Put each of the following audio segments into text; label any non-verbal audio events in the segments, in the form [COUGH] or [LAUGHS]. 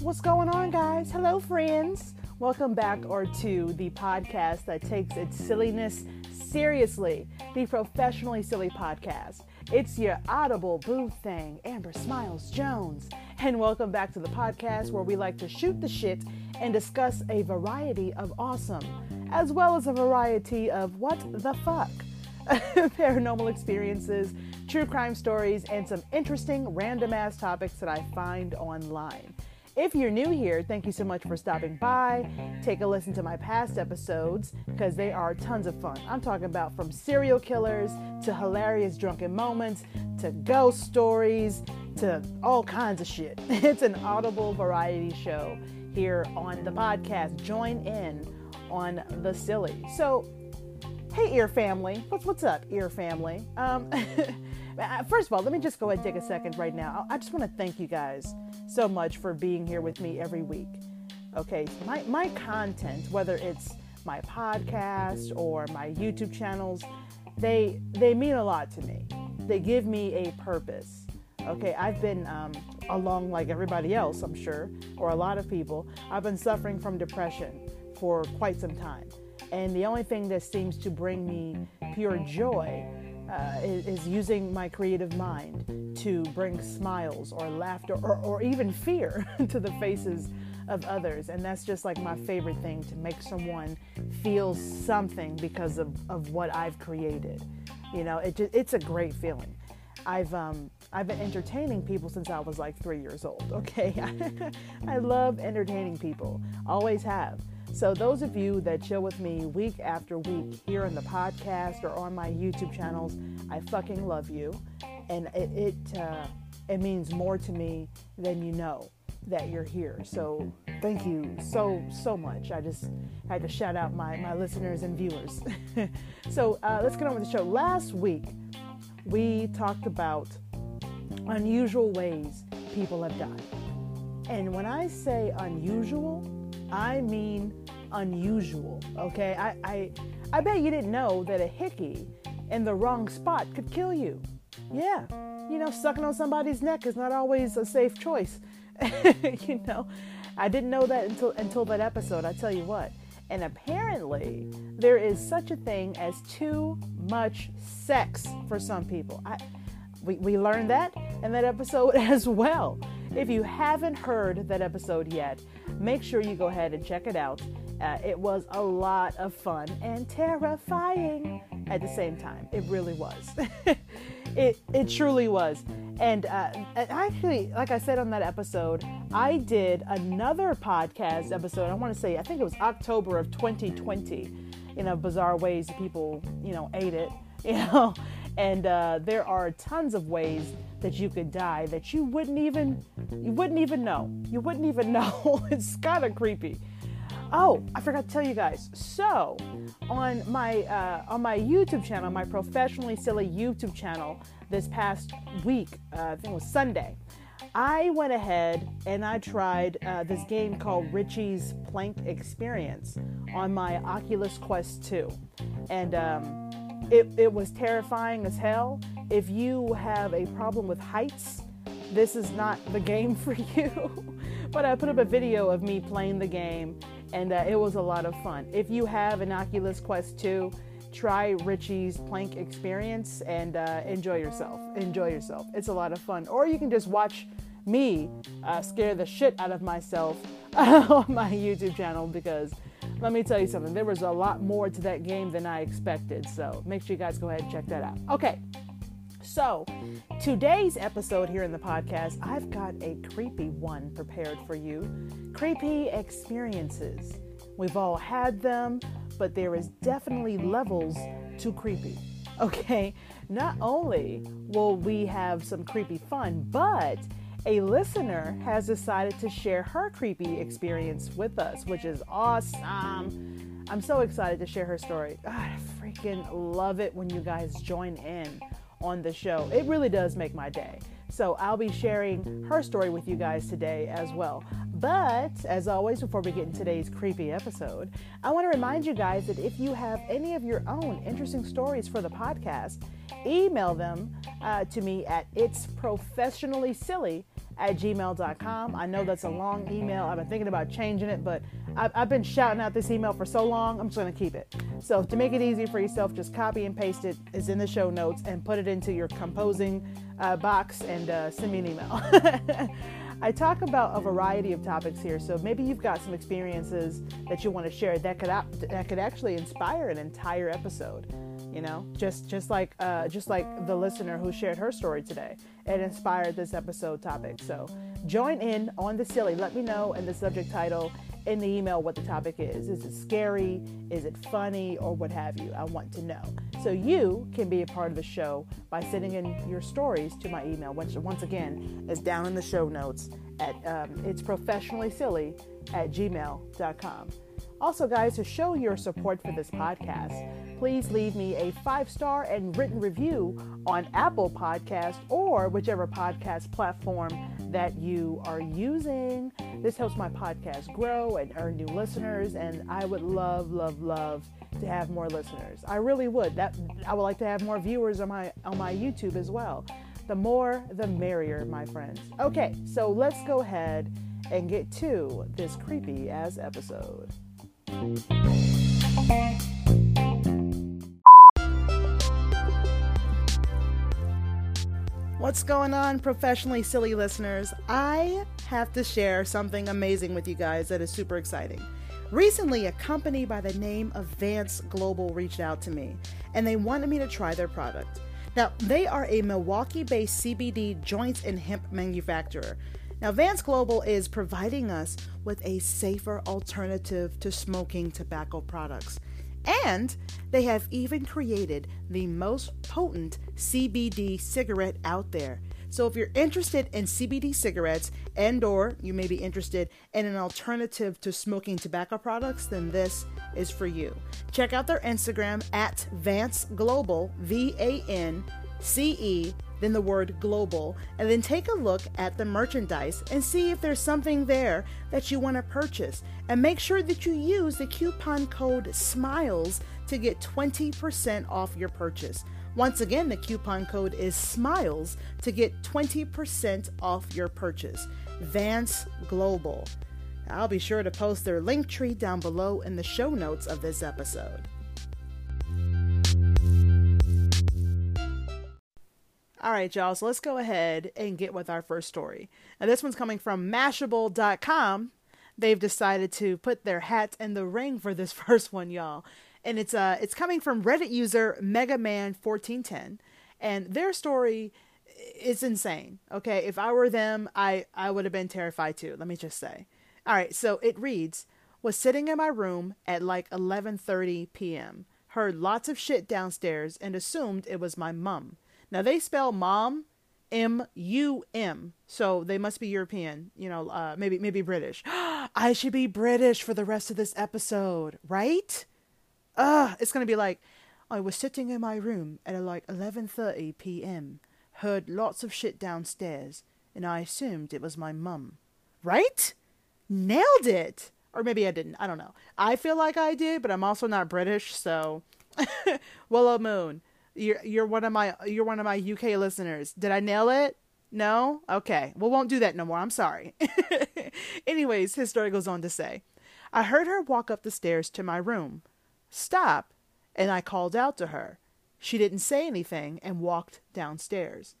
What's going on, guys? Hello, friends. Welcome back or to the podcast that takes its silliness seriously, the Professionally Silly Podcast. It's your audible boo thing, Amber Smiles Jones. And welcome back to the podcast where we like to shoot the shit and discuss a variety of awesome, as well as a variety of what the fuck. [LAUGHS] Paranormal experiences, true crime stories, and some interesting random ass topics that I find online. If you're new here, thank you so much for stopping by. Take a listen to my past episodes because they are tons of fun. I'm talking about from serial killers to hilarious drunken moments to ghost stories to all kinds of shit. [LAUGHS] It's an audible variety show here on the podcast. Join in on the silly. So, hey, ear family, what's what's up, ear family? Um, [LAUGHS] first of all, let me just go ahead and take a second right now. I just want to thank you guys so much for being here with me every week. Okay, my, my content, whether it's my podcast or my YouTube channels, they they mean a lot to me. They give me a purpose. Okay, I've been um, along like everybody else, I'm sure, or a lot of people. I've been suffering from depression for quite some time, and the only thing that seems to bring me pure joy uh, is, is, using my creative mind to bring smiles or laughter or, or even fear [LAUGHS] to the faces of others. And that's just like my favorite thing to make someone feel something because of, of what I've created. You know, it it's a great feeling. I've um, I've been entertaining people since I was like three years old. [LAUGHS] Okay, [LAUGHS] I love entertaining people, always have. So, those of you that chill with me week after week here in the podcast or on my YouTube channels, I fucking love you. And it, it, uh, it means more to me than you know that you're here. So, thank you so, so much. I just had to shout out my, my listeners and viewers. [LAUGHS] so, uh, let's get on with the show. Last week, we talked about unusual ways people have died. And when I say unusual, I mean unusual. Okay, I, I, I bet you didn't know that a hickey in the wrong spot could kill you. Yeah, you know, sucking on somebody's neck is not always a safe choice. [LAUGHS] you know, I didn't know that until until that episode. I tell you what. And apparently, there is such a thing as too much sex for some people. I, we, we learned that in that episode [LAUGHS] as well. If you haven't heard that episode yet, make sure you go ahead and check it out. Uh, it was a lot of fun and terrifying at the same time. It really was. [LAUGHS] it it truly was. And uh, actually, like I said on that episode, I did another podcast episode. I want to say, I think it was October of 2020. You know, bizarre ways people, you know, ate it. [LAUGHS] You know, and uh, there are tons of ways that you could die that you wouldn't even you wouldn't even know. You wouldn't even [LAUGHS] know. it's kind of creepy. Oh, I forgot to tell you guys. So, on my uh, on my YouTube channel, my professionally silly YouTube channel, this past week, uh, I think it was Sunday, I went ahead and I tried uh, this game called Richie's Plank Experience on my Oculus Quest 2, and um, it, it was terrifying as hell. If you have a problem with heights, this is not the game [LAUGHS] for you. but I put up a video of me playing the game, and uh, it was a lot of fun. If you have an Oculus Quest 2, try Richie's Plank Experience and uh, enjoy yourself. Enjoy yourself. It's a lot of fun. Or you can just watch me uh, scare the shit out of myself [LAUGHS] on my YouTube channel because let me tell you something. There was a lot more to that game than I expected. So make sure you guys go ahead and check that out. Okay. So, today's episode here in the podcast, I've got a creepy one prepared for you. Creepy experiences. We've all had them, but there is definitely levels to creepy. [LAUGHS] Okay, not only will we have some creepy fun, but a listener has decided to share her creepy experience with us, which is awesome. I'm so excited to share her story. God, I freaking love it when you guys join in on the show. It really does make my day. So I'll be sharing her story with you guys today as well. But as always, before we get into today's creepy episode, I want to remind you guys that if you have any of your own interesting stories for the podcast, email them uh, to me at it's professionally silly at gmail.com. I know that's a long email. I've been thinking about changing it, but I've, I've been shouting out this email for so long, I'm just going to keep it. So, to make it easy for yourself, just copy and paste it. It's in the show notes and put it into your composing uh, box and uh, send me an email. [LAUGHS] I talk about a variety of topics here, so maybe you've got some experiences that you want to share that could that could actually inspire an entire episode. You know, just just like uh, just like the listener who shared her story today, it inspired this episode topic. So join in on the silly. Let me know in the subject title in the email what the topic is. Is it scary? Is it funny? Or what have you? I want to know. So you can be a part of the show by sending in your stories to my email, which once again is down in the show notes at um, it's professionally silly at gmail.com. Also, guys, to show your support for this podcast, please leave me a five star and written review on Apple Podcast or whichever podcast platform that you are using. This helps my podcast grow and earn new listeners, and I would love, love, love to have more listeners. I really would. That I would like to have more viewers on my on my YouTube as well. The more, the merrier, my friends. Okay, so let's go ahead and get to this creepy ass episode. What's going on, professionally silly listeners? I have to share something amazing with you guys that is super exciting. Recently, a company by the name of Vance Global reached out to me and they wanted me to try their product. Now, they are a Milwaukee based CBD joints and hemp manufacturer. Now, Vance Global is providing us with a safer alternative to smoking tobacco products. And they have even created the most potent CBD cigarette out there. So if you're interested in CBD cigarettes and or you may be interested in an alternative to smoking tobacco products, then this is for you. Check out their Instagram at Vance Global, V A N C E then the word global, and then take a look at the merchandise and see if there's something there that you want to purchase. And make sure that you use the coupon code SMILES to get 20% off your purchase. Once again, the coupon code is SMILES to get 20% off your purchase. Vance Global. I'll be sure to post their link tree down below in the show notes of this episode. All right, y'all. So let's go ahead and get with our first story. Now, this one's coming from Mashable.com. They've decided to put their hat in the ring for this [LAUGHS] first one, y'all. And it's uh it's coming from Reddit user Megaman1410, and their story is insane. Okay, if I were them, I I would have been terrified too. Let me just say. All right, so it reads: Was sitting in my room at like 11:30 p.m. Heard lots of shit downstairs and assumed it was my mum. Now they spell mom M U M, so they must be European. You know, uh, maybe maybe British. [GASPS] I should be British for the rest of this episode, right? Ugh, it's gonna be like I was sitting in my room at like 11:30 p.m. Heard lots of shit downstairs, and I assumed it was my mum. Right? Nailed it. Or maybe I didn't. I don't know. I feel like I did, but I'm also not British, so [LAUGHS] Willow Moon. You're you're one of my you're one of my UK listeners. Did I nail it? No? Okay. Well, won't do that no more. I'm sorry. [LAUGHS] Anyways, his story goes on to say, I heard her walk up the stairs to my room. Stop. And I called out to her. She didn't say anything and walked downstairs.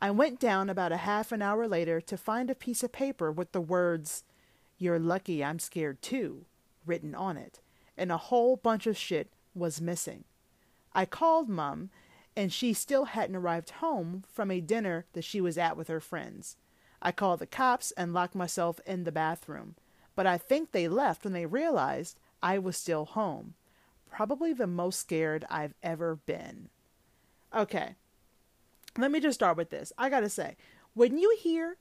I went down about a half an hour later to find a piece of paper with the words, You're lucky I'm scared too, written on it, and a whole bunch of shit was missing. I called Mum, and she still hadn't arrived home from a dinner that she was at with her friends. I called the cops and locked myself in the bathroom, but I think they left when they realized I was still home. Probably the most scared I've ever been. Okay, let me just start with this. I gotta say, when you hear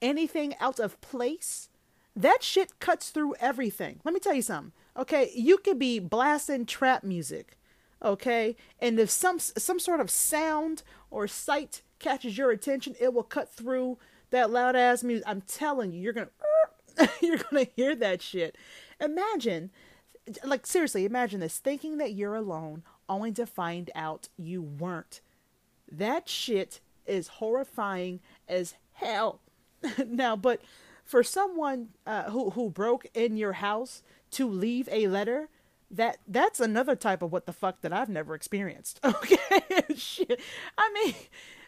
anything out of place, that shit cuts through everything. Let me tell you something. Okay, you could be blasting trap music okay and if some some sort of sound or sight catches your attention it will cut through that loud ass music i'm telling you you're gonna [LAUGHS] you're gonna hear that shit. Imagine, like seriously, imagine this: thinking that you're alone, only to find out you weren't. That shit is horrifying as hell. [LAUGHS] now, but for someone uh, who who broke in your house to leave a letter, that that's another type of what the fuck that I've never experienced. [LAUGHS] Okay, shit. I mean,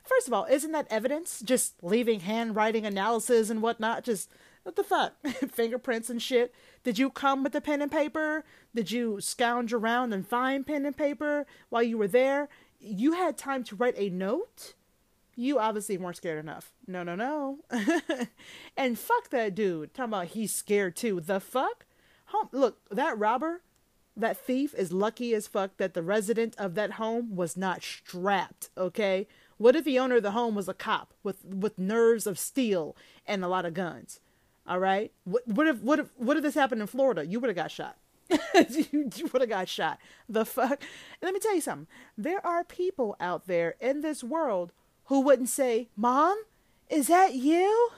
first of all, isn't that evidence? Just leaving handwriting analysis and whatnot. Just what the fuck? [LAUGHS] Fingerprints and shit. Did you come with the pen and paper? Did you scounge around and find pen and paper while you were there? You had time to write a note? You obviously weren't scared enough. No, no, no. [LAUGHS] and fuck that dude. Talking about he's scared too. The fuck? Home, look, that robber, that thief is lucky as fuck that the resident of that home was not strapped, okay? What if the owner of the home was a cop with with nerves of steel and a lot of guns? All right. What, what if what if what if this happened in Florida? You would have got shot. [LAUGHS] you, you would have got shot. The fuck. Let me tell you something. There are people out there in this world who wouldn't say, "Mom, is that you?"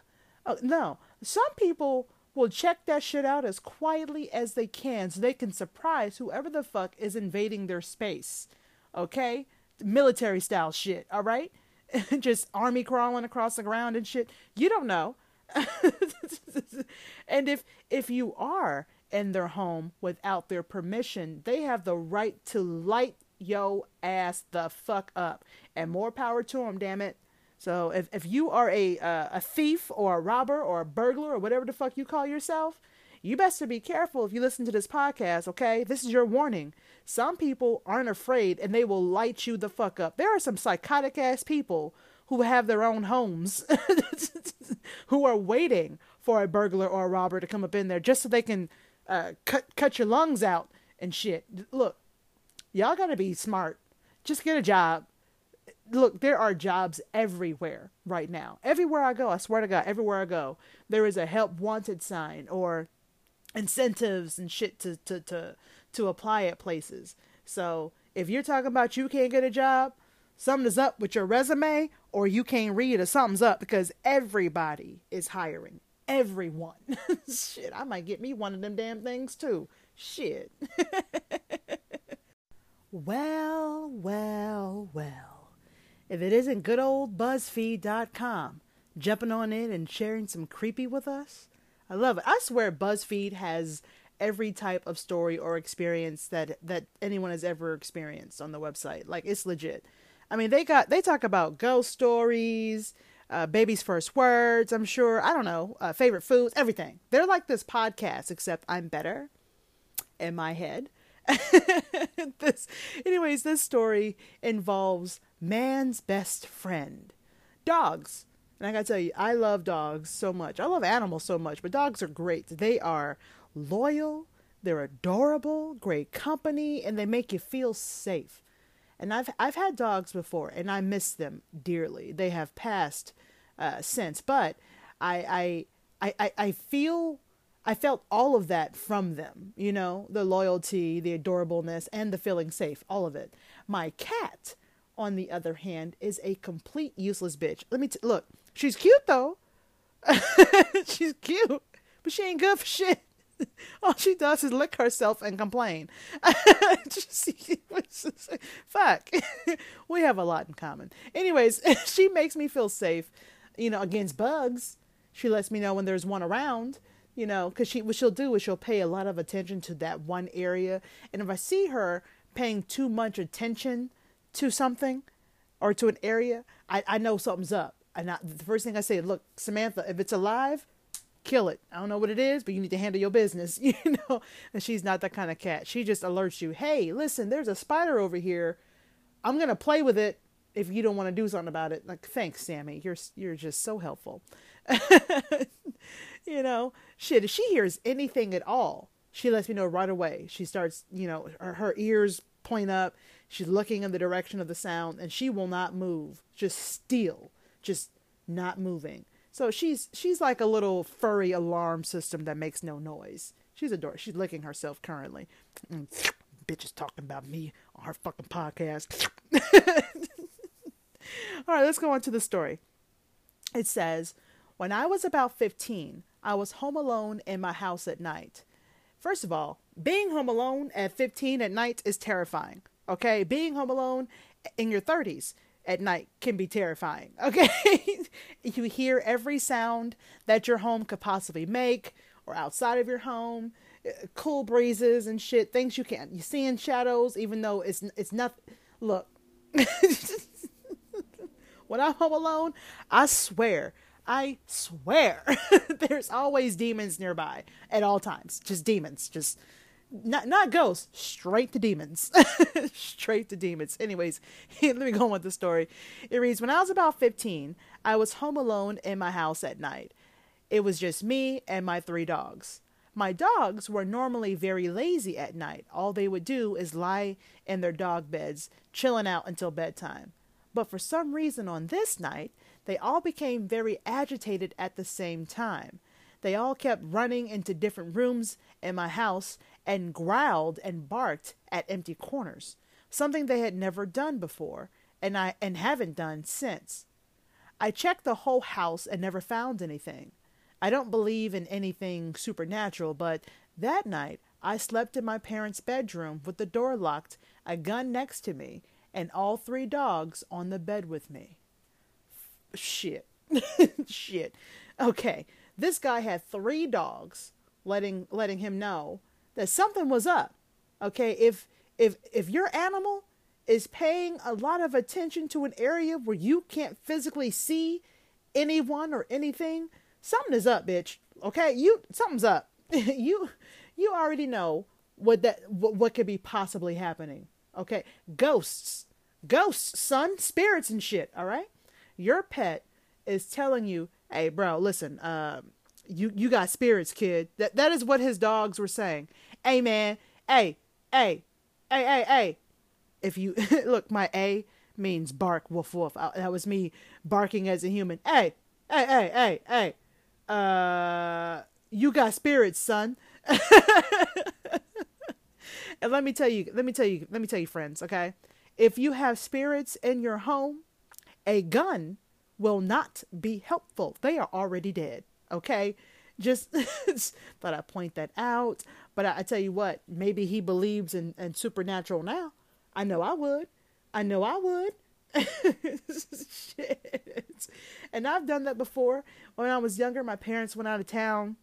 Oh, no. Some people will check that shit out as quietly as they can so they can surprise whoever the fuck is invading their space. Okay? Military style shit, all right? [LAUGHS] Just army crawling across the ground and shit. You don't know. [LAUGHS] and if if you are in their home without their permission, they have the right to light yo ass the fuck up. And more power to them, damn it. So if if you are a uh, a thief or a robber or a burglar or whatever the fuck you call yourself, you best to be careful if you listen to this podcast, okay? This is your warning. Some people aren't afraid and they will light you the fuck up. There are some psychotic ass people who have their own homes [LAUGHS] who are waiting for a burglar or a robber to come up in there just so they can uh, cut cut your lungs out and shit. Look, y'all gotta be smart. Just get a job. Look, there are jobs everywhere right now. Everywhere I go, I swear to God, everywhere I go, there is a help wanted sign or incentives and shit to to to to apply at places. So if you're talking about you can't get a job, something's up with your resume or you can't read or something's up because everybody is hiring. Everyone. [LAUGHS] Shit, I might get me one of them damn things too. Shit. [LAUGHS] well, well, well. If it isn't good old BuzzFeed.com jumping on in and sharing some creepy with us, I love it. I swear BuzzFeed has every type of story or experience that that anyone has ever experienced on the website. Like it's legit. I mean, they got they talk about ghost stories, uh, baby's first words. I'm sure. I don't know. Uh, favorite foods, everything. They're like this podcast, except I'm better in my head. [LAUGHS] this, anyways, this story involves man's best friend, dogs. And I gotta tell you, I love dogs so much. I love animals so much, but dogs are great. They are loyal, they're adorable, great company, and they make you feel safe. And I've I've had dogs before, and I miss them dearly. They have passed uh, since, but I, I I I feel I felt all of that from them. You know, the loyalty, the adorableness, and the feeling safe. All of it. My cat, on the other hand, is a complete useless bitch. Let me t- look. She's cute though. [LAUGHS] she's cute, but she ain't good for shit. [LAUGHS] all she does is lick herself and complain. [LAUGHS] Fuck. we have a lot in common. Anyways, she makes me feel safe, you know, against bugs. She lets me know when there's one around, you know, because she what she'll do is she'll pay a lot of attention to that one area, and if I see her paying too much attention to something or to an area, I, I know something's up. And I, the first thing I say, look, Samantha, if it's alive, kill it. I don't know what it is, but you need to handle your business, [LAUGHS] you know. And she's not that kind of cat. She just alerts you, hey, listen, there's a spider over here. I'm gonna play with it if you don't want to do something about it. Like, thanks, Sammy. You're you're just so helpful. [LAUGHS] you know, shit. If she hears anything at all, she lets me know right away. She starts, you know, her, her ears point up. She's looking in the direction of the sound, and she will not move. Just still, just not moving. So she's she's like a little furry alarm system that makes no noise. She's adorable. She's licking herself currently. Mm, [SNIFFS] bitch is talking about me on her fucking podcast. [LAUGHS] All right, let's go on to the story. It says, When I was about 15, I was home alone in my house at night. First of all, being home alone at 15 at night is terrifying. Okay? Being home alone in your 30s at night can be terrifying. [LAUGHS] Okay? you hear every sound that your home could possibly make or outside of your home, uh, cool breezes and shit, things you can't you see in shadows even though it's it's not look. [LAUGHS] when I'm home alone, I swear I swear [LAUGHS] there's always demons nearby at all times. Just demons. Just not not ghosts, straight to demons. [LAUGHS] straight to demons. Anyways, [LAUGHS] let me go on with the story. It reads When I was about 15, I was home alone in my house at night. It was just me and my three dogs. My dogs were normally very lazy at night. All they would do is lie in their dog beds, chilling out until bedtime. But for some reason on this night, they all became very agitated at the same time. They all kept running into different rooms in my house and growled and barked at empty corners, something they had never done before and I and haven't done since. I checked the whole house and never found anything. I don't believe in anything supernatural, but that night I slept in my parents' bedroom with the door locked, a gun next to me, and all three dogs on the bed with me shit. [LAUGHS] shit. Okay. This guy had three dogs letting letting him know that something was up. Okay? If if if your animal is paying a lot of attention to an area where you can't physically see anyone or anything, something is up, bitch. Okay? You something's up. [LAUGHS] you you already know what that what, what could be possibly happening. Okay? Ghosts. Ghosts, son, spirits and shit, all right? Your pet is telling you, "Hey, bro, listen, uh, you you got spirits, kid." That that is what his dogs were saying. Hey, man, hey, hey, hey, hey, hey. If you [LAUGHS] look, my A means bark, woof, woof. I, that was me barking as a human. Hey, hey, hey, hey, hey. Uh, you got spirits, son. [LAUGHS] and let me tell you, let me tell you, let me tell you, friends. Okay, if you have spirits in your home a gun will not be helpful. They are already dead. Okay? Just [LAUGHS] thought I'd point that out. But I, I, tell you what, maybe he believes in, in supernatural now. I know I would. I know I would. [LAUGHS] Shit. And I've done that before. When I was younger, my parents went out of town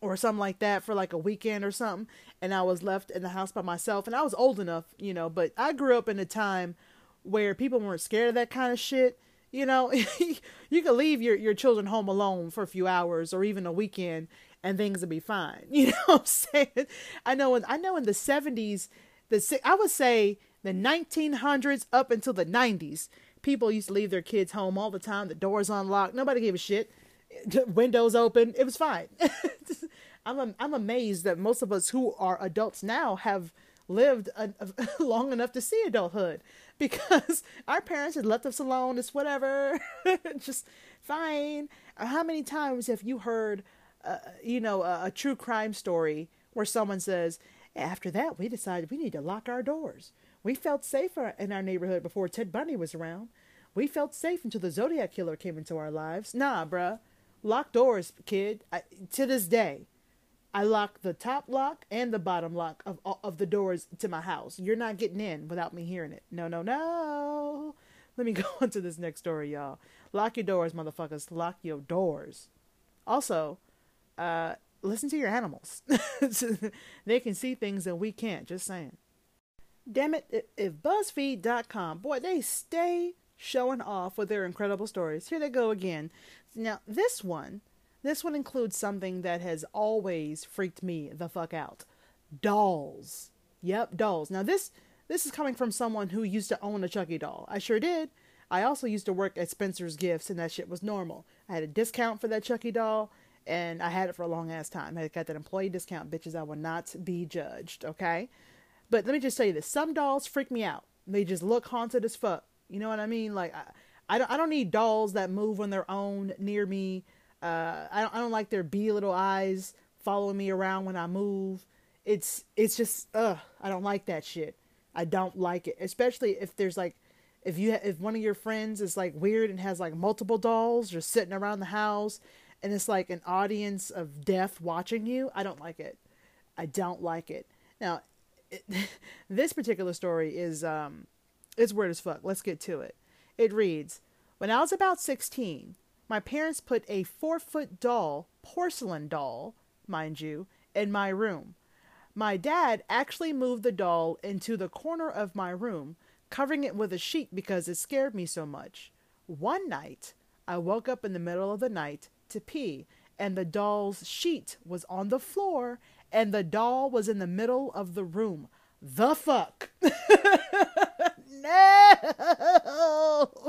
or something like that for like a weekend or something. And I was left in the house by myself. And I was old enough, you know, but I grew up in a time where people weren't scared of that kind of shit. You know, [LAUGHS] you could leave your, your children home alone for a few hours or even a weekend and things would be fine. [LAUGHS] You know what I'm saying? I know in, I know in the 70s, the I would say the 1900s up until the 90s, people used to leave their kids home all the time. The doors unlocked. Nobody gave a shit. Windows open. It was fine. [LAUGHS] I'm I'm amazed that most of us who are adults now have lived a, a, long enough to see adulthood [LAUGHS] because our parents had left us alone. It's whatever, [LAUGHS] just fine. How many times have you heard, uh, you know, a, a true crime story where someone says, after that, we decided we need to lock our doors. We felt safer in our neighborhood before Ted Bundy was around. We felt safe until the Zodiac Killer came into our lives. Nah, bruh. Lock doors, kid. I, to this day, I lock the top lock and the bottom lock of of the doors to my house. You're not getting in without me hearing it. No, no, no. Let me [LAUGHS] go on to this next story, y'all. Lock your doors, motherfuckers. Lock your doors. Also, uh, listen to your animals. [LAUGHS] they can see things that we can't. Just saying. Damn it, if BuzzFeed.com, boy, they stay showing off with their incredible stories. Here they go again. Now, this one this one includes something that has always freaked me the fuck out. Dolls. Yep, dolls. Now this this is coming from someone who used to own a Chucky doll. I sure did. I also used to work at Spencer's Gifts and that shit was normal. I had a discount for that Chucky doll and I had it for a long ass time. I got that employee discount, bitches. I will not be judged, okay? But let me just tell you this: some dolls freak me out. They just look haunted as fuck. You know what I mean? Like I, I don't, I don't need dolls that move on their own near me. Uh, I don't, I don't like their bee little eyes following me around when I move. It's it's just ugh. I don't like that shit. I don't like it, especially if there's like if you if one of your friends is like weird and has like multiple dolls just sitting around the house and it's like an audience of death watching you, I don't like it. I don't like it. Now, it, [LAUGHS] this particular story is um it's weird as fuck. Let's get to it. It reads, "When I was about 16, my parents put a 4-foot doll, porcelain doll, mind you, in my room. My dad actually moved the doll into the corner of my room, covering it with a sheet because it scared me so much. One night, I woke up in the middle of the night to pee, and the doll's sheet was on the floor, and the doll was in the middle of the room. The fuck? [LAUGHS] no,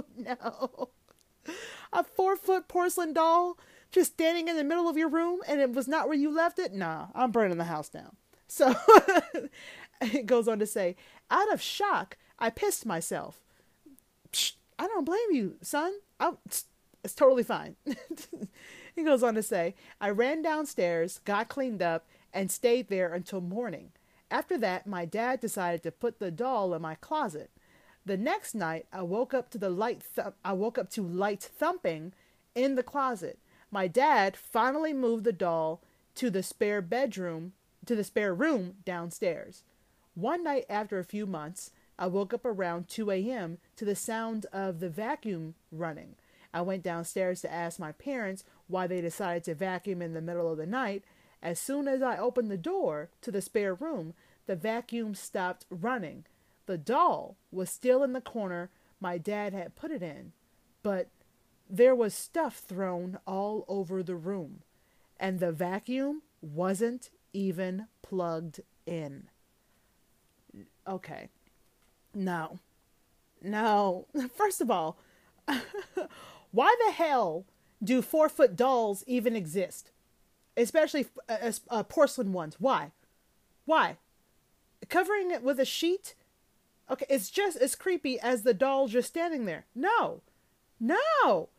[LAUGHS] no. A four foot porcelain doll just standing in the middle of your room and it was not where you left it? Nah, I'm burning the house down. [LAUGHS] So it goes on to say, out of shock, I pissed myself. Psh, I don't blame you, son. I, it's totally fine. [LAUGHS] he goes on to say, I ran downstairs, got cleaned up, and stayed there until morning. After that, my dad decided to put the doll in my closet. The next night, I woke up to the light. Th- I woke up to light thumping in the closet. My dad finally moved the doll to the spare bedroom, to the spare room downstairs. One night after a few months, I woke up around 2 a.m. to the sound of the vacuum running. I went downstairs to ask my parents why they decided to vacuum in the middle of the night. As soon as I opened the door to the spare room, the vacuum stopped running. The doll was still in the corner my dad had put it in, but there was stuff thrown all over the room, and the vacuum wasn't even plugged in. Okay. No. No. [LAUGHS] First of all, [LAUGHS] why the hell do four foot dolls even exist? Especially uh, uh, porcelain ones. Why? Why? Covering it with a sheet? Okay, it's just as creepy as the doll just standing there. No. No.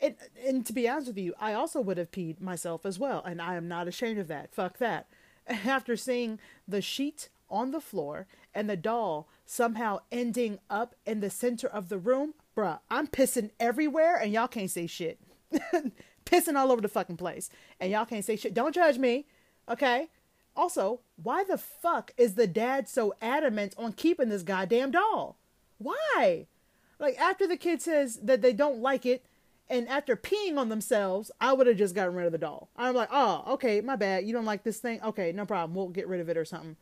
And, and to be honest with you, I also would have peed myself as well, and I am not ashamed of that. Fuck that. [LAUGHS] After seeing the sheet on the floor and the doll somehow ending up in the center of the room, bruh, I'm pissing everywhere and y'all can't say shit. [LAUGHS] pissing all over the fucking place. And y'all can't say shit. Don't judge me, okay? Also, why the fuck is the dad so adamant on keeping this goddamn doll? Why? Like, after the kid says that they don't like it, and after peeing on themselves, I would have just gotten rid of the doll. I'm like, oh, okay, my bad. You don't like this thing? Okay, no problem. We'll get rid of it or something.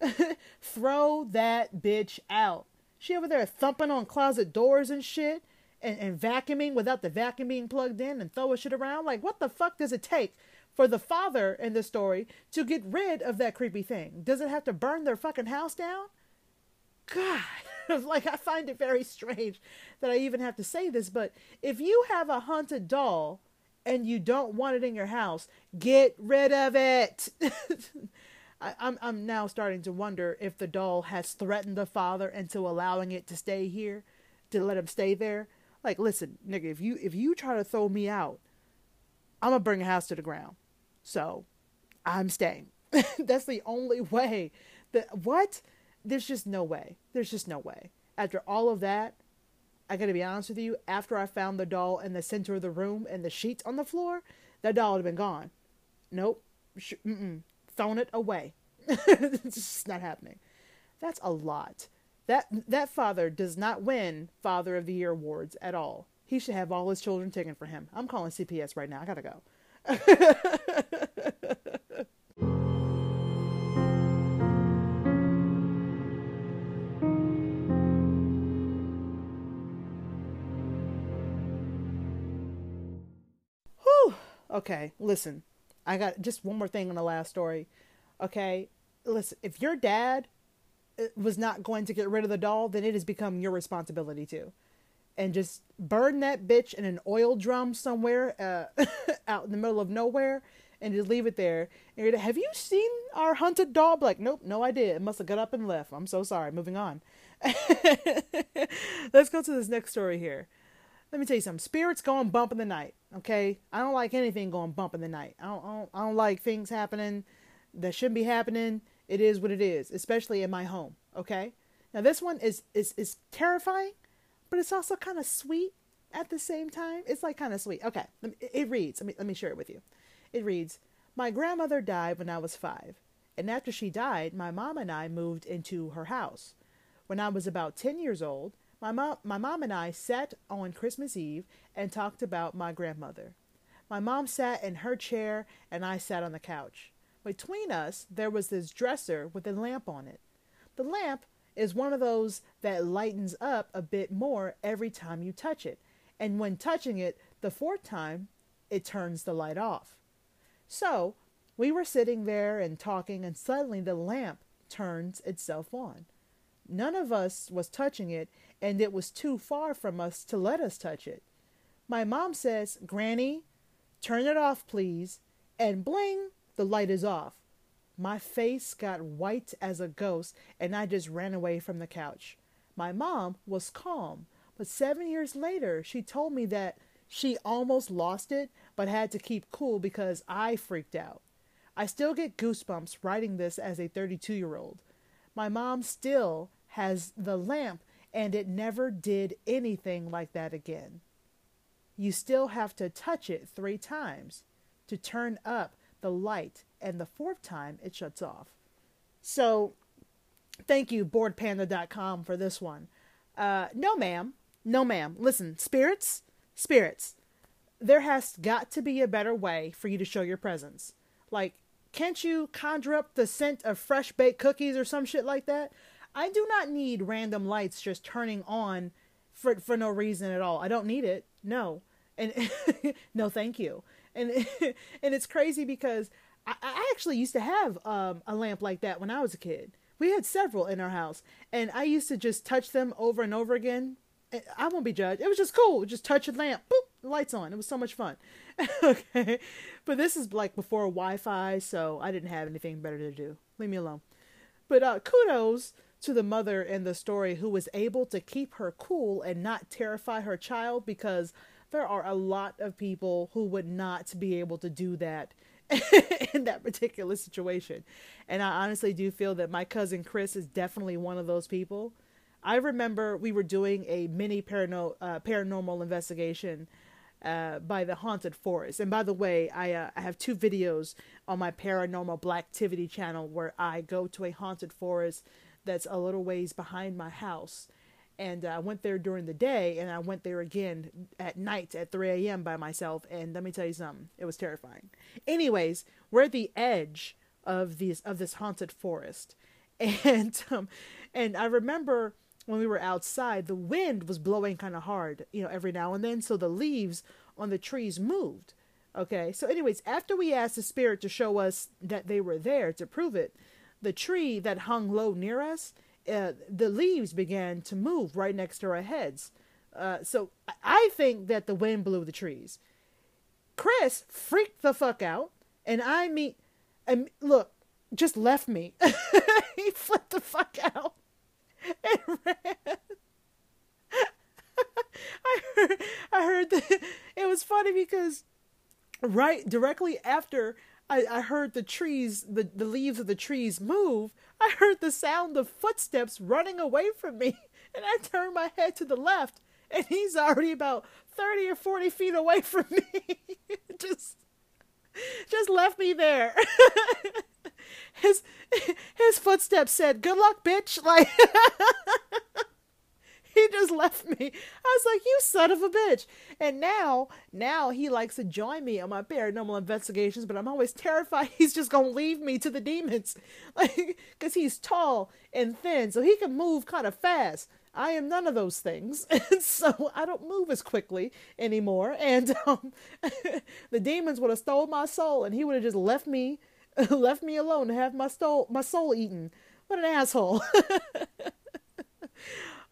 [LAUGHS] Throw that bitch out. She over there thumping on closet doors and shit and, and vacuuming without the vacuum being plugged in and throwing shit around. Like, what the fuck does it take for the father in the story to get rid of that creepy thing? Does it have to burn their fucking house down? God. [LAUGHS] like I find it very strange that I even have to say this, but if you have a haunted doll and you don't want it in your house, get rid of it. [LAUGHS] I, I'm I'm now starting to wonder if the doll has threatened the father into allowing it to stay here, to let him stay there. Like, listen, nigga, if you if you try to throw me out, I'm gonna bring a house to the ground. So, I'm staying. [LAUGHS] That's the only way. That what? there's just no way. There's just no way. After all of that, I gotta be honest with you, after I found the doll in the center of the room and the sheets on the floor, that doll had been gone. Nope. Sh- mm-mm. Thrown it away. [LAUGHS] it's just not happening. That's a lot. That that father does not win Father of the Year awards at all. He should have all his children taken for him. I'm calling CPS right now. I gotta go. [LAUGHS] okay, listen, I got just one more thing on the last story. Okay, listen, if your dad uh, was not going to get rid of the doll, then it has become your responsibility to. And just burn that bitch in an oil drum somewhere uh, [LAUGHS] out in the middle of nowhere and just leave it there. And have you seen our hunted dog? Like, nope, no, idea. It must have got up and left. I'm so sorry. Moving on. [LAUGHS] Let's go to this next story here let me tell you something. Spirits going bump in the night. Okay, I don't like anything going bump in the night. I don't, I don't, I don't like things happening that shouldn't be happening. It is what it is, especially in my home. Okay. Now this one is is is terrifying, but it's also kind of sweet at the same time. It's like kind of sweet. Okay, it reads. Let me let me share it with you. It reads, "My grandmother died when I was 5, and after she died, my mom and I moved into her house. When I was about 10 years old, my mom my mom and I sat on Christmas Eve and talked about my grandmother. My mom sat in her chair and I sat on the couch. Between us, there was this dresser with a lamp on it. The lamp is one of those that lightens up a bit more every time you touch it. And when touching it the fourth time, it turns the light off. So we were sitting there and talking, and suddenly the lamp turns itself on. None of us was touching it, and it was too far from us to let us touch it. My mom says, Granny, turn it off, please. And bling, the light is off. My face got white as a ghost, and I just ran away from the couch. My mom was calm, but seven years later, she told me that she almost lost it, but had to keep cool because I freaked out. I still get goosebumps writing this as a 32 year old. My mom still has the lamp, and it never did anything like that again. You still have to touch it three times to turn up the light and the fourth time it shuts off. So, thank you, boredpanda.com, for this one. Uh, no, ma'am. No, ma'am. Listen, spirits, spirits, there has got to be a better way for you to show your presence. Like, can't you conjure up the scent of fresh baked cookies or some shit like that? I do not need random lights just turning on for for no reason at all. I don't need it. No. And [LAUGHS] no, thank you. And [LAUGHS] and it's crazy because I, I actually used to have um, a lamp like that when I was a kid. We had several in our house, and I used to just touch them over and over again. I won't be judged. It was just cool. Just touch a lamp, boop, lights on. It was so much fun. [LAUGHS] okay, but this is like before Wi-Fi, so I didn't have anything better to do. Leave me alone. But uh, kudos to the mother in the story who was able to keep her cool and not terrify her child because there are a lot of people who would not be able to do that [LAUGHS] in that particular situation. And I honestly do feel that my cousin Chris is definitely one of those people. I remember we were doing a mini parano- uh, paranormal investigation uh, by the Haunted Forest. And by the way, I, uh, I have two videos on my Paranormal Blacktivity channel where I go to a haunted forest that's a little ways behind my house and I went there during the day, and I went there again at night at 3 a.m. by myself. And let me tell you something, it was terrifying. Anyways, we're at the edge of these of this haunted forest, [LAUGHS] and um, and I remember when we were outside, the wind was blowing kind of hard, you know, every now and then, so the leaves on the trees moved. Okay, so anyways, after we asked the spirit to show us that they were there to prove it, the tree that hung low near us uh, the leaves began to move right next to our heads. Uh, so I think that the wind blew the trees. Chris freaked the fuck out, and I mean, and look, just left me. [LAUGHS] he flipped the fuck out and ran. [LAUGHS] I heard, I heard that it was funny because right directly after I, I heard the trees, the, the leaves of the trees move. I heard the sound of footsteps running away from me, [LAUGHS] and I turned my head to the left, and he's already about 30 or 40 feet away from me. [LAUGHS] just, just left me there. [LAUGHS] his, his footsteps said, Good luck, bitch. Like, [LAUGHS] he just left me. I was like, you son of a bitch. And now, now he likes to join me on my paranormal investigations, but I'm always terrified [LAUGHS] he's just gonna leave me to the demons. [LAUGHS] Like, cause he's tall and thin, so he can move kind of fast. I am none of those things, and so I don't move as quickly anymore. And um, the demons would have stole my soul, and he would have just left me, left me alone to have my soul, my soul eaten. What an asshole!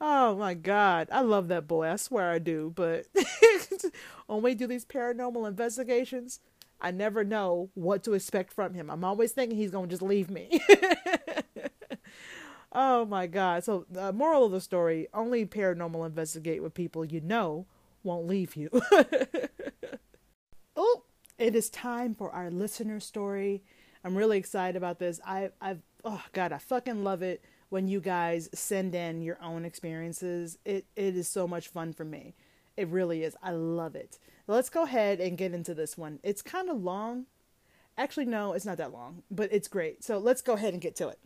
Oh my God. I love that boy. I swear I do. But [LAUGHS] when we do these paranormal investigations, I never know what to expect from him. I'm always thinking he's going to just leave me. [LAUGHS] oh my God. So, the moral of the story only paranormal investigate with people you know won't leave you. [LAUGHS] oh, it is time for our listener story. I'm really excited about this. I, I've, oh God, I fucking love it when you guys send in your own experiences. It it is so much fun for me. It really is. I love it. Let's go ahead and get into this one. It's kind of long. Actually, no, it's not that long, but it's great. So let's go ahead and get to it.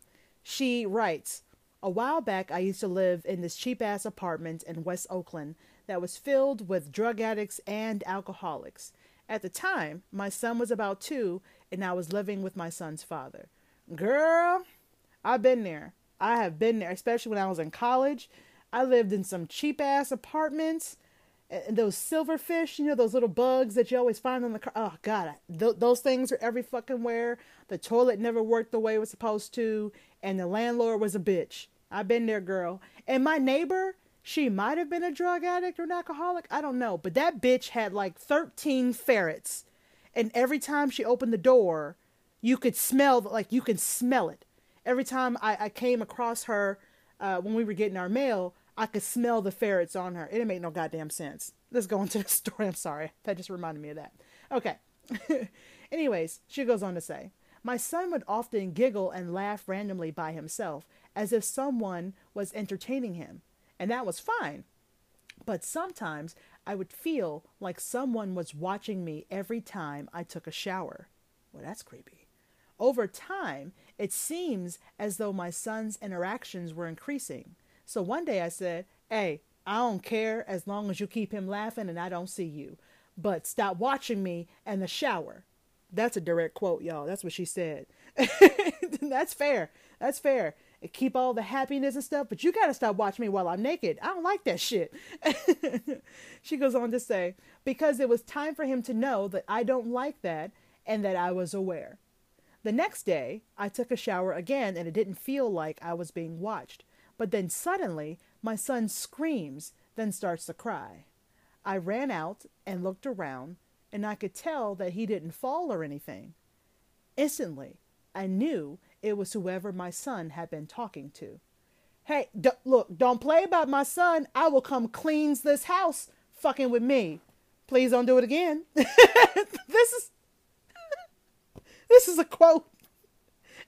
She writes A while back, I used to live in this cheap ass apartment in West Oakland that was filled with drug addicts and alcoholics. At the time, my son was about two, and I was living with my son's father. Girl, I've been there. I have been there, especially when I was in college. I lived in some cheap ass apartments. And those silverfish, you know, those little bugs that you always find on the car. Oh, God. Th- those things are every fucking where. The toilet never worked the way it was supposed to. And the landlord was a bitch. I've been there, girl. And my neighbor, she might have been a drug addict or an alcoholic. I don't know. But that bitch had like 13 ferrets. And every time she opened the door, you could smell, like, you can smell it every time I, I came across her uh, when we were getting our mail, I could smell the ferrets on her. It didn't make no goddamn sense. Let's go [LAUGHS] into the story. I'm sorry. That just reminded me of that. Okay. [LAUGHS] Anyways, she goes on to say, My son would often giggle and laugh randomly by himself, as if someone was entertaining him. And that was fine. But sometimes I would feel like someone was watching me every time I took a shower. Well, that's creepy. Over time, it seems as though my son's interactions were increasing. So one day I said, Hey, I don't care as long as you keep him laughing and I don't see you. But stop watching me and the shower. That's a direct quote, y'all. That's what she said. [LAUGHS] That's fair. That's fair. keep all the happiness and stuff, but you got to stop watching me while I'm naked. I don't like that shit. [LAUGHS] she goes on to say, because it was time for him to know that I don't like that and that I was aware. The next day, I took a shower again and it didn't feel like I was being watched. But then suddenly, my son screams, then starts to cry. I ran out and looked around, and I could tell that he didn't fall or anything. Instantly, I knew it was whoever my son had been talking to. Hey, d- look, don't play about my son. I will come cleans this house fucking with me. Please don't do it again. [LAUGHS] this is this is a quote.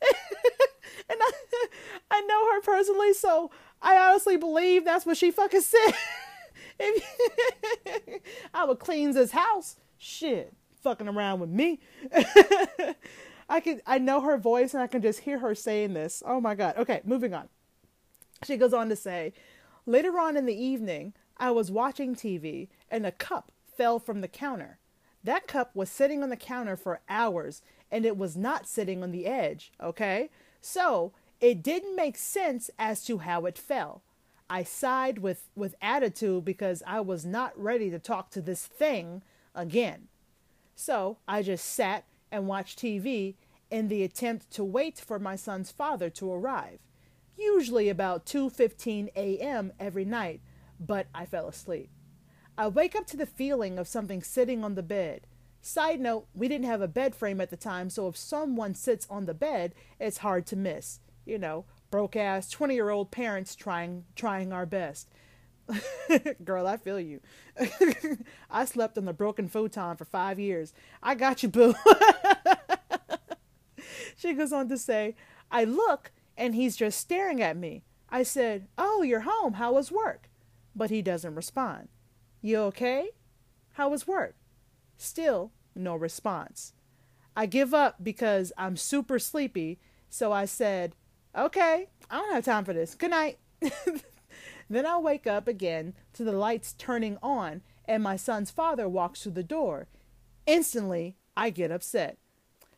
[LAUGHS] and I, I know her personally, so I honestly believe that's what she fucking said. [LAUGHS] if, [LAUGHS] I would cleanse this house. Shit, fucking around with me. I can I know her voice and I can just hear her saying this. Oh my god. Okay, moving on. She goes on to say, later on in the evening, I was watching TV and a cup fell from the counter. That cup was sitting on the counter for hours and it was not sitting on the edge, okay? So it didn't make sense as to how it fell. I sighed with, with attitude because I was not ready to talk to this thing again. So I just sat and watched TV in the attempt to wait for my son's father to arrive, usually about 2:15 a.m. every night, but I fell asleep. I wake up to the feeling of something sitting on the bed. Side note, we didn't have a bed frame at the time, so if someone sits on the bed, it's hard to miss. You know, broke ass 20 year old parents trying trying our best. [LAUGHS] Girl, I feel you. [LAUGHS] I slept on the broken futon for five years. I got you, boo. [LAUGHS] she goes on to say, I look and he's just staring at me. I said, Oh, you're home. How was work? But he doesn't respond. You okay? How was work? Still, no response. I give up because I'm super sleepy, so I said, Okay, I don't have time for this. Good night. [LAUGHS] then I wake up again to the lights turning on, and my son's father walks through the door. Instantly, I get upset.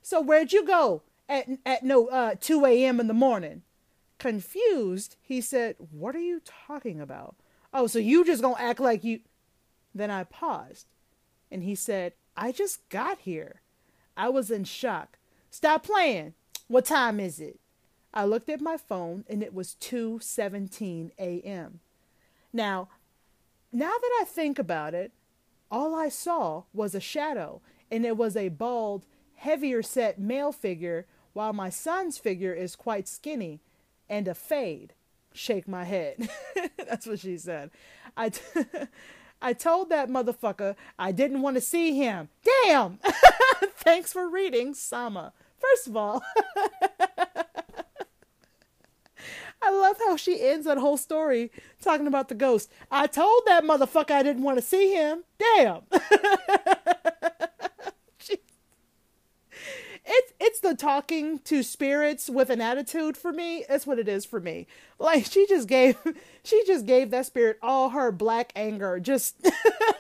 So where'd you go at at no uh, 2 a.m. in the morning? Confused, he said, "What are you talking about? Oh, so you just gonna act like you?" Then I paused, and he said, I just got here. I was in shock. Stop playing. What time is it? I looked at my phone and it was 2:17 a.m. Now, now that I think about it, all I saw was a shadow and it was a bald, heavier set male figure while my son's figure is quite skinny and a fade. Shake my head. [LAUGHS] That's what she said. I t- [LAUGHS] I told that motherfucker I didn't want to see him. Damn! [LAUGHS] Thanks for reading, Sama. First of all, [LAUGHS] I love how she ends that whole story talking about the ghost. I told that motherfucker I didn't want to see him. Damn. [LAUGHS] it's the talking to spirits with an attitude for me. That's what it is for me. Like she just gave [LAUGHS] she just gave that spirit all her black anger, just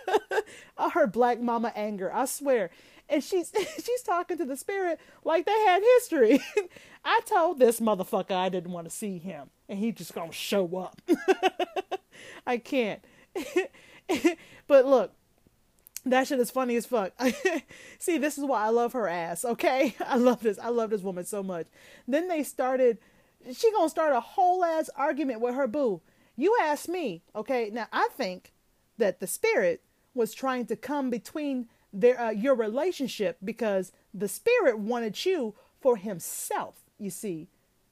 [LAUGHS] all her black mama anger. I swear. And she's [LAUGHS] she's talking to the spirit like they had history. I told this motherfucker I didn't want to see him, and he just gonna show up. I can't. but look, that shit is funny as fuck. [LAUGHS] See, this is why I love her ass, okay? [LAUGHS] I love this. I love this woman so much. Then they started she gonna start a whole ass argument with her boo. You ask me, okay? Now I think that the spirit was trying to come between their uh, your relationship because the spirit wanted you for himself. You see,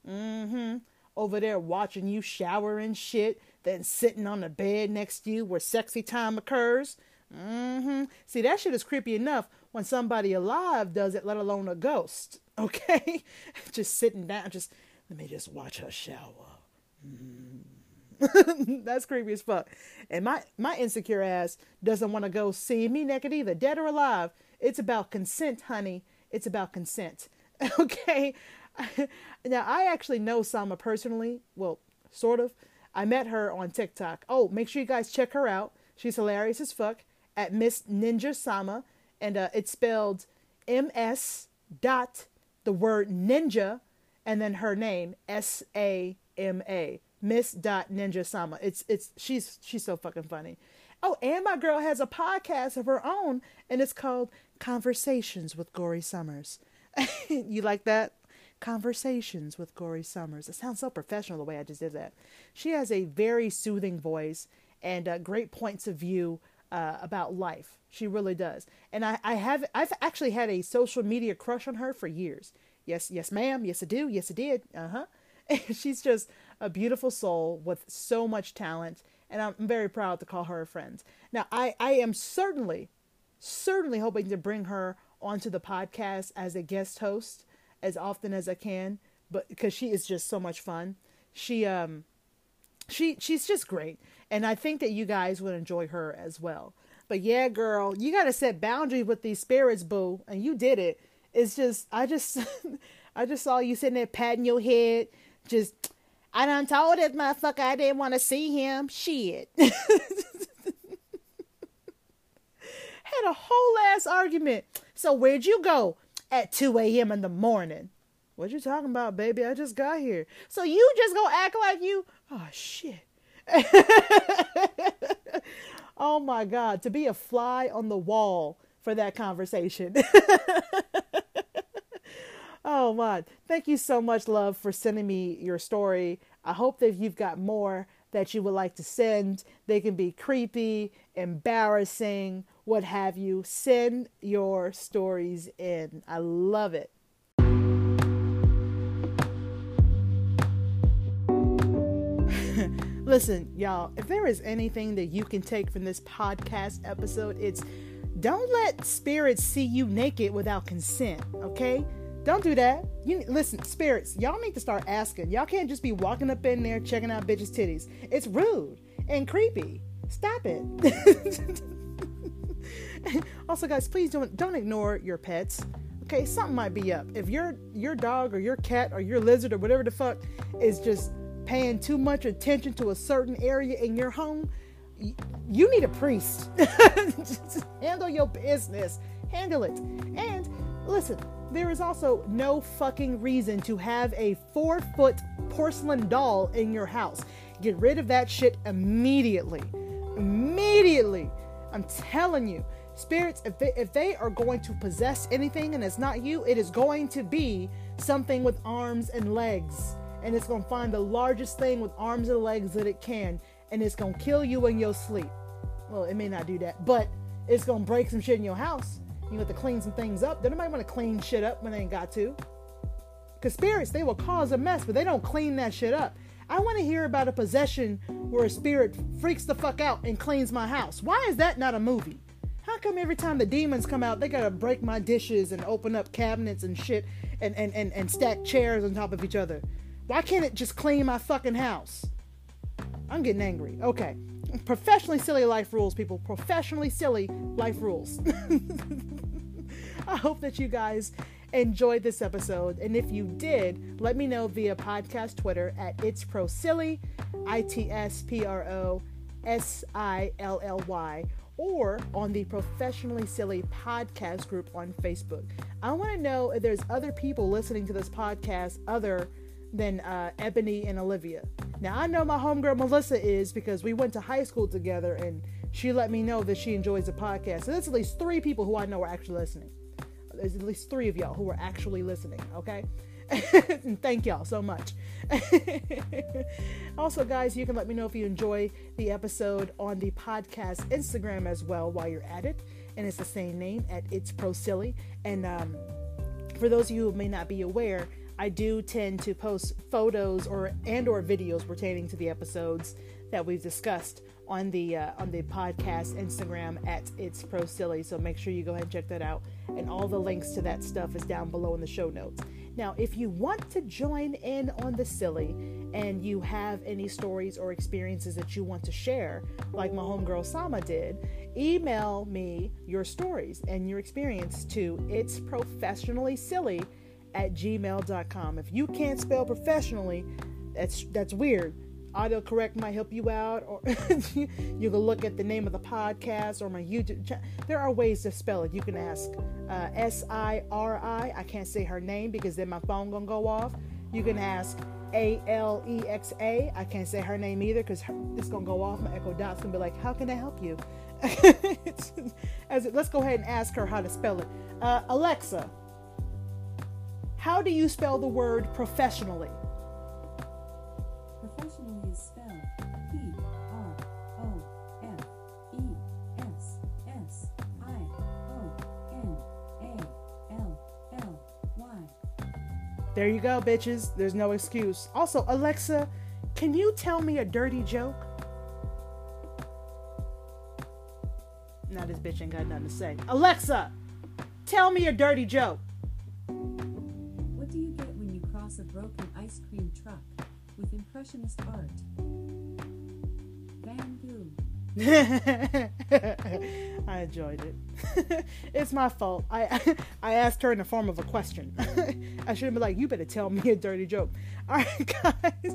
mm-hmm. Over there watching you shower and shit, then sitting on the bed next to you where sexy time occurs. Mm-hmm. See, that shit is creepy enough when somebody alive does it, let alone a ghost. [LAUGHS] Okay? just sitting down, just let me just watch her shower. Mm. [LAUGHS] That's creepy as fuck. And my my insecure ass doesn't want to go see me naked either, dead or alive. It's about consent, honey. It's about consent. [LAUGHS] Okay? now I actually know Sama personally. Well, sort of. I met her on TikTok. Oh, make sure you guys check her out. She's hilarious as fuck at Miss Ninja Sama, and uh, it's spelled M S dot the word ninja, and then her name S A M A Miss dot Ninja Sama. It's it's she's she's so fucking funny. Oh, and my girl has a podcast of her own, and it's called Conversations with Gory Summers. [LAUGHS] you like that? Conversations with Gory Summers. It sounds so professional the way I just did that. She has a very soothing voice and uh, great points of view uh, about life. She really does. And I, I have I've actually had a social media crush on her for years. Yes, yes, ma'am. Yes, I do. Yes, I did. [LAUGHS] Uh huh. She's just a beautiful soul with so much talent, and I'm very proud to call her a friend. Now, I I am certainly, certainly hoping to bring her onto the podcast as a guest host as often as I can, but because she is just so much fun. She um she she's just great. And i think that you guys would enjoy her as well. But yeah girl you got to set boundaries with these spirits boo. And you did it. It's just i just [LAUGHS] i just saw you sitting there patting your head. Just i done told this motherfucker i didn't want to see him. Shit. [LAUGHS] Had a whole ass argument. So where'd you go? At 2 a.m in the morning. What you talking about, baby? I just got here. So you just gonna act like you? Oh shit. [LAUGHS] oh my god, to be a fly on the wall for that conversation. [LAUGHS] oh my. Thank you so much, love, for sending me your story. I hope that you've got more that you would like to send. They can be creepy, embarrassing, what have you. Send your stories in. I love it. Listen, y'all, if there is anything that you can take from this podcast episode, it's don't let spirits see you naked without consent, okay? Don't do that. You listen, spirits, y'all need to start asking. Y'all can't just be walking up in there checking out bitches' titties. It's rude and creepy. Stop it. [LAUGHS] also, guys, please don't don't ignore your pets. Okay, something might be up. If your your dog or your cat or your lizard or whatever the fuck is just paying too much attention to a certain area in your home, you need a priest. [LAUGHS] handle your business. Handle it. And listen, there is also no fucking reason to have a four foot porcelain doll in your house. Get rid of that shit immediately. Immediately. I'm telling you, spirits, if they, if they are going to possess anything and it's not you, it is going to be something with arms and legs and it's gonna find the largest thing with arms and legs that it can, and it's gonna kill you in your sleep. Well, it may not do that, but it's gonna break some shit in your house. You have to clean some things up. Then nobody wanna clean shit up when they ain't got to. Cause spirits, they will cause a mess, but they don't clean that shit up. I want to hear about a possession where a spirit freaks the fuck out and cleans my house. Why is that not a movie? How come every time the demons come out, they gotta break my dishes and open up cabinets and shit and, and, and, and stack chairs on top of each other? Why can't it just clean my fucking house? I'm getting angry. Okay. Professionally silly life rules, people. Professionally silly life rules. [LAUGHS] I hope that you guys enjoyed this episode. And if you did, let me know via podcast Twitter at It's Pro Silly, I T S P R O S I L L Y, or on the Professionally Silly podcast group on Facebook. I want to know if there's other people listening to this podcast other than uh, Ebony and Olivia. Now, I know my homegirl Melissa is because we went to high school together and she let me know that she enjoys the podcast. So there's at least three people who I know are actually listening. There's at least three of y'all who are actually listening, okay? and [LAUGHS] thank y'all so much. [LAUGHS] also, guys, you can let me know if you enjoy the episode on the podcast Instagram as well while you're at it. And it's the same name at It's Pro Silly. And um, for those of you who may not be aware, I do tend to post photos or and or videos pertaining to the episodes that we've discussed on the uh, on the podcast Instagram at It's Pro Silly. So make sure you go ahead and check that out. And all the links to that stuff is down below in the show notes. Now, if you want to join in on the silly and you have any stories or experiences that you want to share, like my homegirl Sama did, email me your stories and your experience to it's professionally silly at gmail.com. If you can't spell professionally, that's that's weird. Autocorrect might help you out or [LAUGHS] you can look at the name of the podcast or my youtube channel there are ways to spell it. You can ask uh, s-i-r-i i can't say her name because then my phone gonna go off. You can ask a-l-e-x-a i can't say her name either because it's gonna go off. My echo dot's gonna be like how can i help you? [LAUGHS] As it, let's go ahead and ask her how to spell it. Uh, alexa how do you spell the word professionally There you go, bitches. There's no excuse. Also, Alexa, can you tell me a dirty joke? Now this bitch ain't got nothing to say. Alexa, tell me a dirty joke. Broken ice cream truck with impressionist art? Van. [LAUGHS] I enjoyed it. [LAUGHS] it's my fault. I [LAUGHS] I asked her in the form of a question. I should have been like, "You better tell me a dirty joke." All right, guys.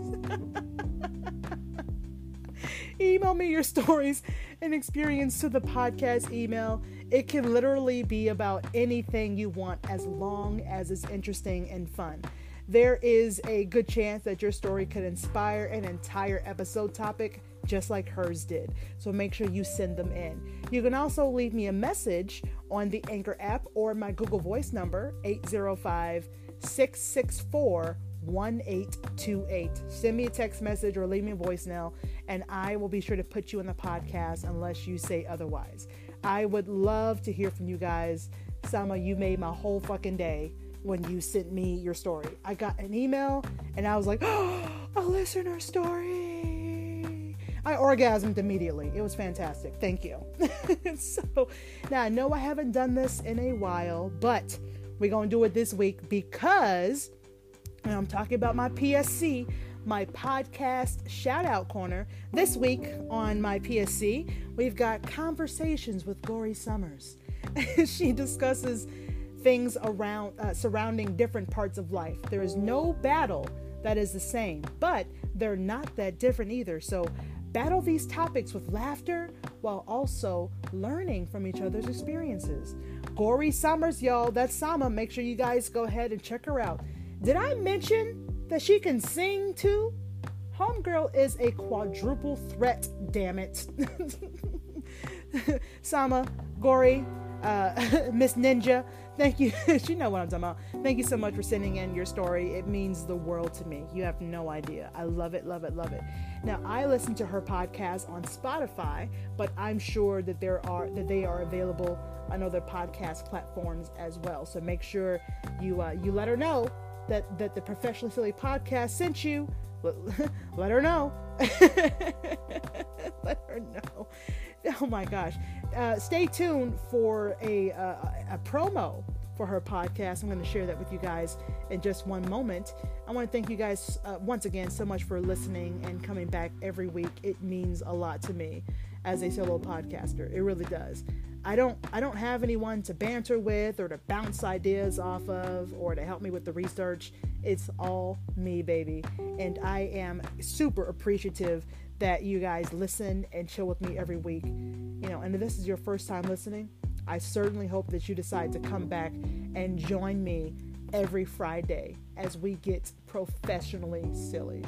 email me your stories and experience to the podcast email. It can literally be about anything you want as long as it's interesting and fun there is a good chance that your story could inspire an entire episode topic just like hers did. So make sure you send them in. You can also leave me a message on the Anchor app or my Google Voice number 805 664 1828. Send me a text message or leave me a voicemail, and I will be sure to put you in the podcast unless you say otherwise. I would love to hear from you guys. Sama, you made my whole fucking day when you sent me your story. I got an email and I was like, oh, [GASPS] a listener story. I orgasmed immediately. It was fantastic. Thank you. [LAUGHS] so now I know I haven't done this in a while, but we're going to do it this week because I'm talking about my PSC, my podcast shout out corner. This week on my PSC, we've got conversations with Gory Summers. [LAUGHS] she discusses things around uh, surrounding different parts of life. There is no battle that is the same, but they're not that different either. So battle these topics with laughter while also learning from each other's experiences. Gory Summers, y'all, that's Sama. Make sure you guys go ahead and check her out. Did I mention that she can sing too? Homegirl is a quadruple threat, damn it. [LAUGHS] Sama, Gory, uh, [LAUGHS] Miss Ninja, Thank you. [LAUGHS] you know what I'm talking about. Thank you so much for sending in your story. It means the world to me. You have no idea. I love it, love it, love it. Now, I listen to her podcast on Spotify, but I'm sure that there are that they are available on other podcast platforms as well. So make sure you uh, you let her know that that the Professionally Silly podcast sent you. [LAUGHS] let her know. [LAUGHS] let her know. [LAUGHS] Oh my gosh. Uh, stay tuned for a, uh, a promo for her podcast. I'm going to share that with you guys in just one moment. I want to thank you guys uh, once again so much for listening and coming back every week. It means a lot to me as a solo podcaster. It really does. I don't I don't have anyone to banter with or to bounce ideas off of or to help me with the research. It's all me, baby. And I am super appreciative that you guys listen and chill with me every week. You know, and if this is your first time listening, I certainly hope that you decide to come back and join me every Friday as we get professionally silly.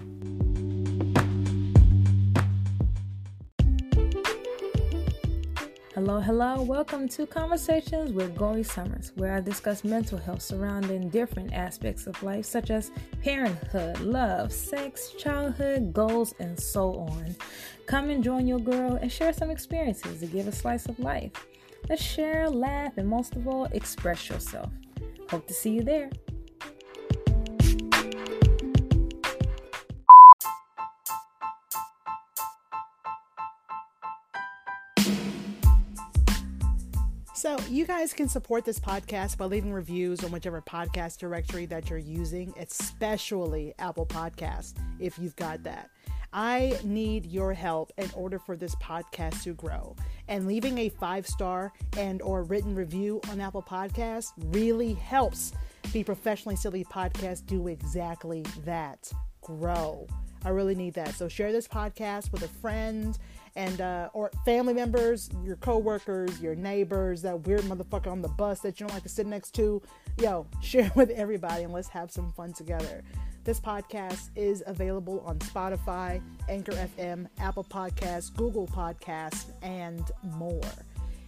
Hello, hello. Welcome to Conversations with Gory Summers, where I discuss mental health surrounding different aspects of life, such as parenthood, love, sex, childhood, goals, and so on. Come and join your girl and share some experiences to give a slice of life. Let's share, laugh, and most of all, express yourself. Hope to see you there. So, you guys can support this podcast by leaving reviews on whichever podcast directory that you're using, especially Apple Podcast, if you've got that. I need your help in order for this podcast to grow. And leaving a five-star and or written review on Apple Podcast really helps the Professionally Silly podcast do exactly that. Grow. I really need that. So share this podcast with a friend and uh, or family members, your coworkers, your neighbors, that weird motherfucker on the bus that you don't like to sit next to. Yo, [LAUGHS] share with everybody and let's have some fun together. This podcast is available on Spotify, Anchor FM, Apple Podcasts, Google Podcasts, and more.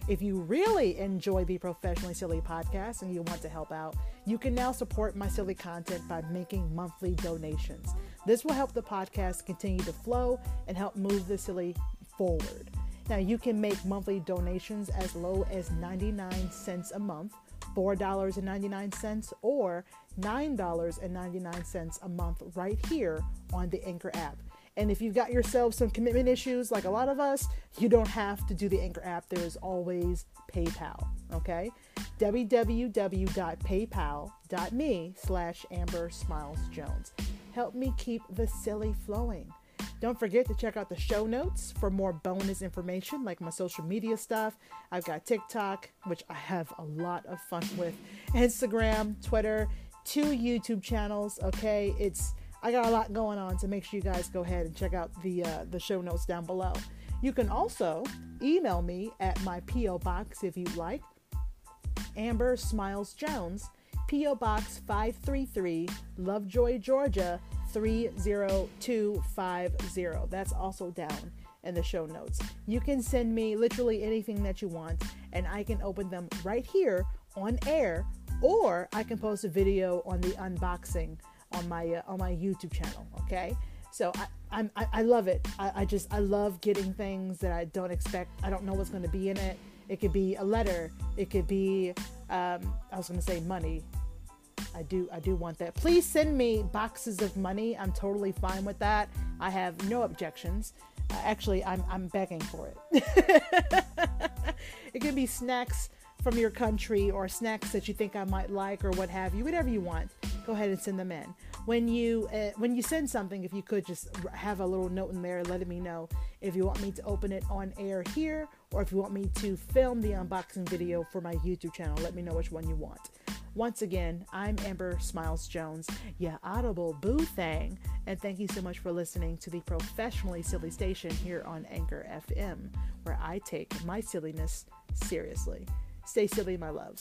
If you really enjoy the Professionally Silly podcast and you want to help out, you can now support my silly content by making monthly donations. This will help the podcast continue to flow and help move the silly forward. Now, you can make monthly donations as low as 99 cents a month, $4.99, or $9.99 a month right here on the Anchor app. And if you've got yourself some commitment issues, like a lot of us, you don't have to do the Anchor app. There is always PayPal, okay? www.paypal.me slash Amber Smiles Jones. Help me keep the silly flowing. Don't forget to check out the show notes for more bonus information like my social media stuff. I've got TikTok, which I have a lot of fun with, Instagram, Twitter, two YouTube channels. Okay, it's I got a lot going on, so make sure you guys go ahead and check out the uh, the show notes down below. You can also email me at my PO box if you'd like. Amber Smiles Jones, PO Box 533, Lovejoy, Georgia 30250. That's also down in the show notes. You can send me literally anything that you want, and I can open them right here on air, or I can post a video on the unboxing on my uh, on my YouTube channel. Okay, so I I'm, I, I love it. I, I just I love getting things that I don't expect. I don't know what's going to be in it. It could be a letter. It could be um, I was going to say money. I do I do want that. Please send me boxes of money. I'm totally fine with that. I have no objections. Uh, actually, I'm I'm begging for it. [LAUGHS] it could be snacks from your country or snacks that you think I might like or what have you, whatever you want. Go ahead and send them in. When you uh, when you send something, if you could just have a little note in there letting me know if you want me to open it on air here or if you want me to film the unboxing video for my YouTube channel. Let me know which one you want. Once again, I'm Amber Smiles Jones, yeah, audible boo thing, and thank you so much for listening to the professionally silly station here on Anchor FM, where I take my silliness seriously. Stay silly, my loves.